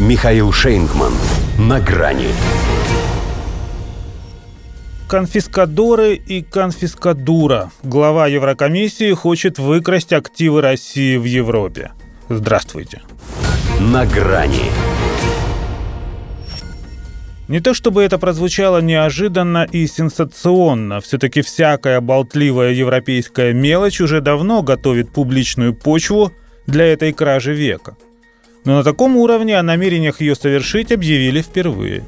Михаил Шейнгман. На грани. Конфискадоры и конфискадура. Глава Еврокомиссии хочет выкрасть активы России в Европе. Здравствуйте. На грани. Не то чтобы это прозвучало неожиданно и сенсационно, все-таки всякая болтливая европейская мелочь уже давно готовит публичную почву для этой кражи века. Но на таком уровне о намерениях ее совершить объявили впервые.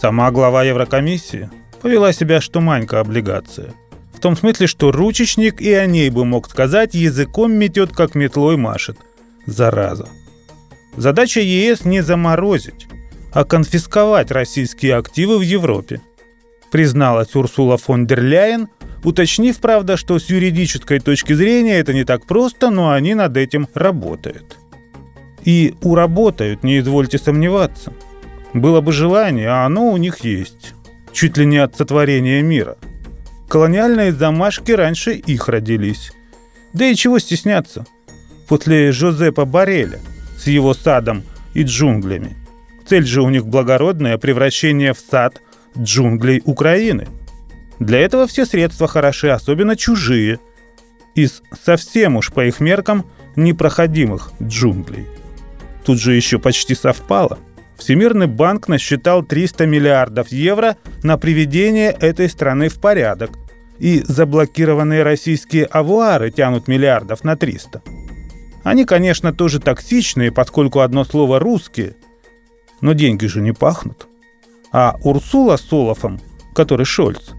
Сама глава Еврокомиссии повела себя что манька облигация. В том смысле, что ручечник и о ней бы мог сказать, языком метет, как метлой машет. Зараза. Задача ЕС не заморозить, а конфисковать российские активы в Европе. Призналась Урсула фон дер Ляйен, уточнив, правда, что с юридической точки зрения это не так просто, но они над этим работают. И уработают, не извольте сомневаться. Было бы желание, а оно у них есть. Чуть ли не от сотворения мира. Колониальные замашки раньше их родились. Да и чего стесняться? После Жозепа Бареля с его садом и джунглями – Цель же у них благородная – превращение в сад джунглей Украины. Для этого все средства хороши, особенно чужие, из совсем уж по их меркам непроходимых джунглей. Тут же еще почти совпало. Всемирный банк насчитал 300 миллиардов евро на приведение этой страны в порядок, и заблокированные российские авуары тянут миллиардов на 300. Они, конечно, тоже токсичные, поскольку одно слово «русские» Но деньги же не пахнут. А Урсула с Олафом, который Шольц,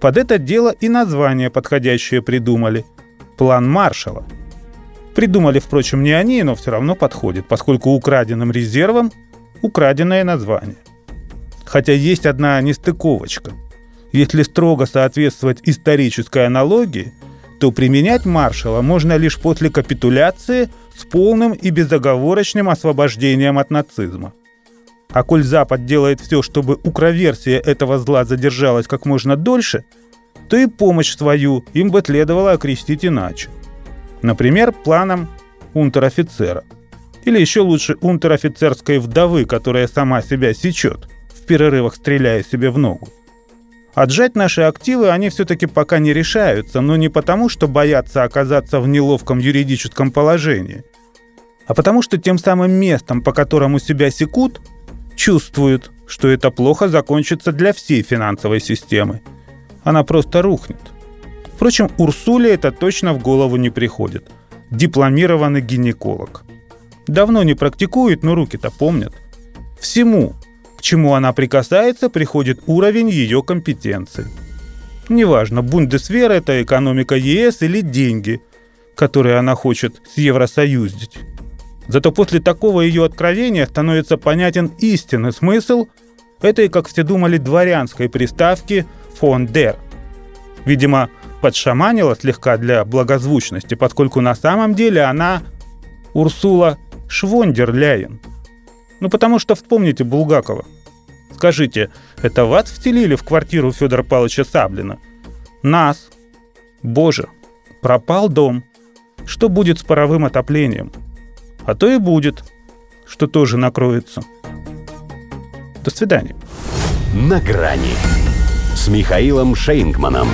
под это дело и название подходящее придумали. План Маршала. Придумали, впрочем, не они, но все равно подходит, поскольку украденным резервом украденное название. Хотя есть одна нестыковочка. Если строго соответствовать исторической аналогии, то применять маршала можно лишь после капитуляции с полным и безоговорочным освобождением от нацизма – а коль Запад делает все, чтобы укроверсия этого зла задержалась как можно дольше, то и помощь свою им бы следовало окрестить иначе. Например, планом унтер-офицера. Или еще лучше унтер-офицерской вдовы, которая сама себя сечет, в перерывах стреляя себе в ногу. Отжать наши активы они все-таки пока не решаются, но не потому, что боятся оказаться в неловком юридическом положении, а потому что тем самым местом, по которому себя секут – чувствуют, что это плохо закончится для всей финансовой системы. Она просто рухнет. Впрочем, Урсуле это точно в голову не приходит. Дипломированный гинеколог. Давно не практикует, но руки-то помнят. Всему, к чему она прикасается, приходит уровень ее компетенции. Неважно, Бундесвер – это экономика ЕС или деньги, которые она хочет с Евросоюздить. Зато после такого ее откровения становится понятен истинный смысл этой, как все думали, дворянской приставки «фон дер». Видимо, подшаманила слегка для благозвучности, поскольку на самом деле она Урсула Швондерляйен. Ну, потому что вспомните Булгакова. Скажите, это вас вселили в квартиру Федора Павловича Саблина? Нас. Боже, пропал дом. Что будет с паровым отоплением? А то и будет, что тоже накроется. До свидания. На грани с Михаилом Шейнгманом.